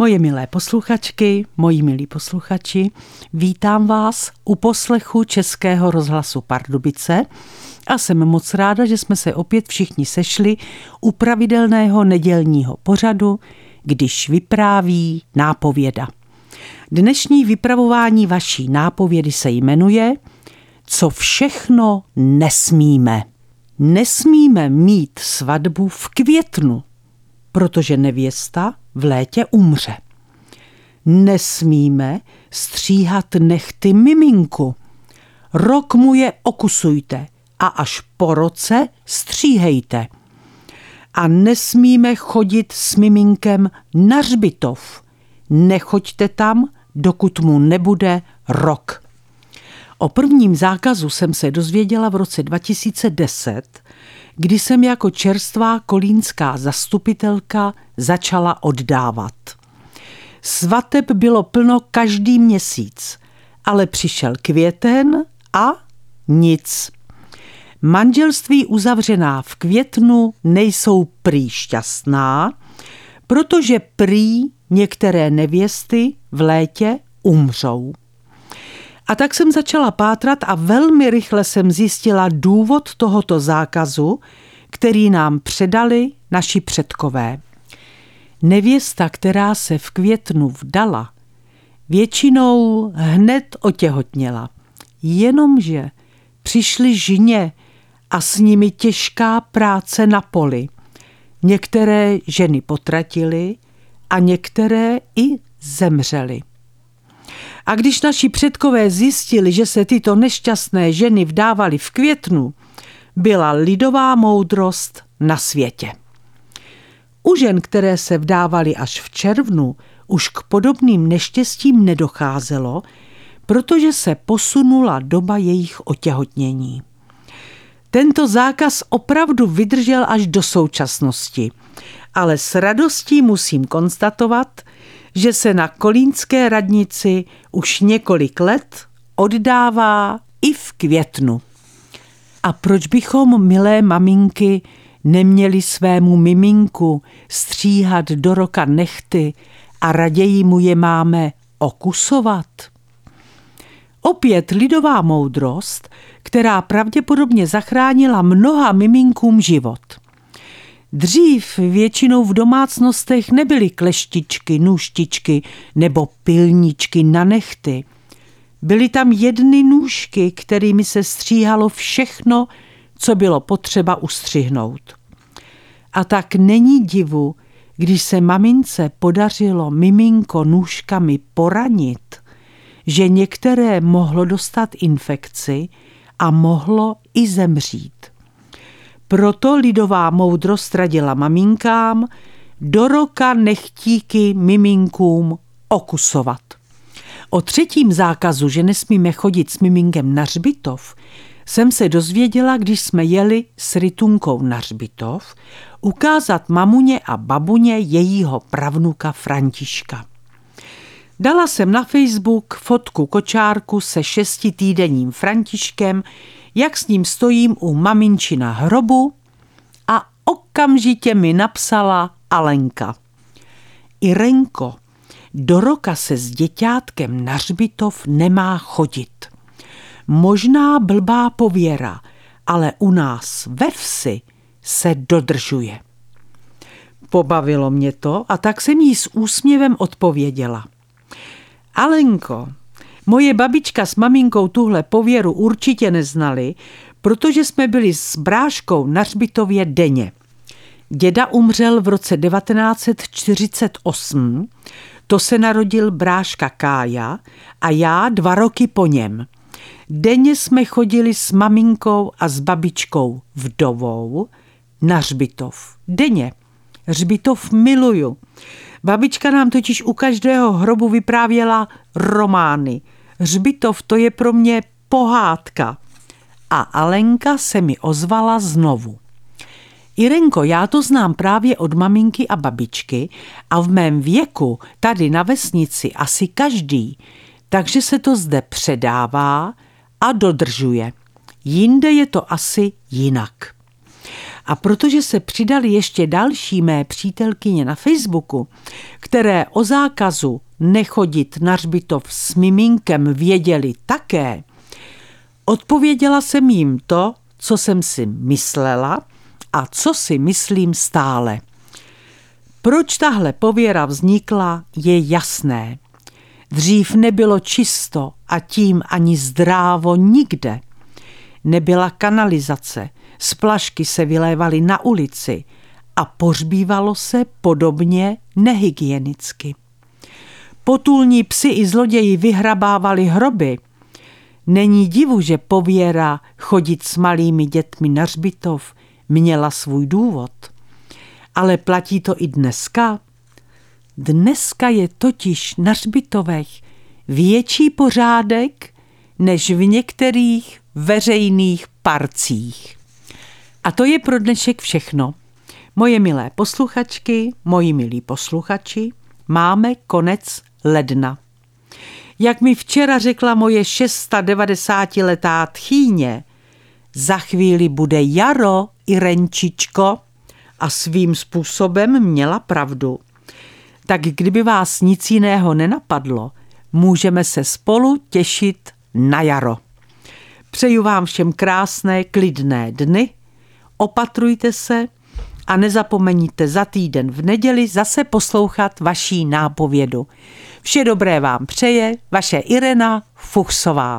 Moje milé posluchačky, moji milí posluchači, vítám vás u poslechu Českého rozhlasu Pardubice a jsem moc ráda, že jsme se opět všichni sešli u pravidelného nedělního pořadu, když vypráví nápověda. Dnešní vypravování vaší nápovědy se jmenuje Co všechno nesmíme. Nesmíme mít svatbu v květnu, protože nevěsta v létě umře. Nesmíme stříhat nechty miminku. Rok mu je okusujte a až po roce stříhejte. A nesmíme chodit s miminkem na řbitov. Nechoďte tam, dokud mu nebude rok. O prvním zákazu jsem se dozvěděla v roce 2010, kdy jsem jako čerstvá kolínská zastupitelka začala oddávat. Svateb bylo plno každý měsíc, ale přišel květen a nic. Manželství uzavřená v květnu nejsou prý šťastná, protože prý některé nevěsty v létě umřou. A tak jsem začala pátrat a velmi rychle jsem zjistila důvod tohoto zákazu, který nám předali naši předkové. Nevěsta, která se v květnu vdala, většinou hned otěhotněla. Jenomže přišly žně a s nimi těžká práce na poli. Některé ženy potratily a některé i zemřely. A když naši předkové zjistili, že se tyto nešťastné ženy vdávaly v květnu, byla lidová moudrost na světě. U žen, které se vdávaly až v červnu, už k podobným neštěstím nedocházelo, protože se posunula doba jejich otěhotnění. Tento zákaz opravdu vydržel až do současnosti, ale s radostí musím konstatovat, že se na kolínské radnici už několik let oddává i v květnu. A proč bychom, milé maminky, neměli svému miminku stříhat do roka nechty a raději mu je máme okusovat? Opět lidová moudrost, která pravděpodobně zachránila mnoha miminkům život – Dřív většinou v domácnostech nebyly kleštičky, nůžtičky nebo pilničky na nechty. Byly tam jedny nůžky, kterými se stříhalo všechno, co bylo potřeba ustřihnout. A tak není divu, když se mamince podařilo miminko nůžkami poranit, že některé mohlo dostat infekci a mohlo i zemřít. Proto lidová moudrost radila maminkám do roka nechtíky miminkům okusovat. O třetím zákazu, že nesmíme chodit s miminkem na řbitov, jsem se dozvěděla, když jsme jeli s Rytunkou na řbitov ukázat mamuně a babuně jejího pravnuka Františka. Dala jsem na Facebook fotku kočárku se šestitýdenním Františkem, jak s ním stojím u maminčina hrobu a okamžitě mi napsala Alenka. Irenko, do roka se s děťátkem na řbitov nemá chodit. Možná blbá pověra, ale u nás ve vsi se dodržuje. Pobavilo mě to a tak jsem jí s úsměvem odpověděla. Alenko, Moje babička s maminkou tuhle pověru určitě neznali, protože jsme byli s bráškou na Řbitově denně. Děda umřel v roce 1948, to se narodil bráška Kája a já dva roky po něm. Denně jsme chodili s maminkou a s babičkou vdovou na Řbitov. Denně. Řbitov miluju. Babička nám totiž u každého hrobu vyprávěla romány – Hřbitov to je pro mě pohádka. A Alenka se mi ozvala znovu. Irenko, já to znám právě od maminky a babičky a v mém věku tady na vesnici asi každý, takže se to zde předává a dodržuje. Jinde je to asi jinak. A protože se přidali ještě další mé přítelkyně na Facebooku, které o zákazu nechodit na hřbitov s miminkem věděli také, odpověděla jsem jim to, co jsem si myslela a co si myslím stále. Proč tahle pověra vznikla, je jasné. Dřív nebylo čisto a tím ani zdrávo nikde. Nebyla kanalizace, splašky se vylévaly na ulici a pořbívalo se podobně nehygienicky. Potulní psi i zloději vyhrabávali hroby. Není divu, že pověra chodit s malými dětmi na řbitov měla svůj důvod. Ale platí to i dneska. Dneska je totiž na řbitovech větší pořádek než v některých veřejných parcích. A to je pro dnešek všechno. Moje milé posluchačky, moji milí posluchači, máme konec ledna. Jak mi včera řekla moje 690-letá tchýně, za chvíli bude jaro, i renčičko, a svým způsobem měla pravdu. Tak kdyby vás nic jiného nenapadlo, můžeme se spolu těšit na jaro. Přeju vám všem krásné, klidné dny, opatrujte se a nezapomeňte za týden v neděli zase poslouchat vaší nápovědu. Vše dobré vám přeje vaše Irena Fuchsová.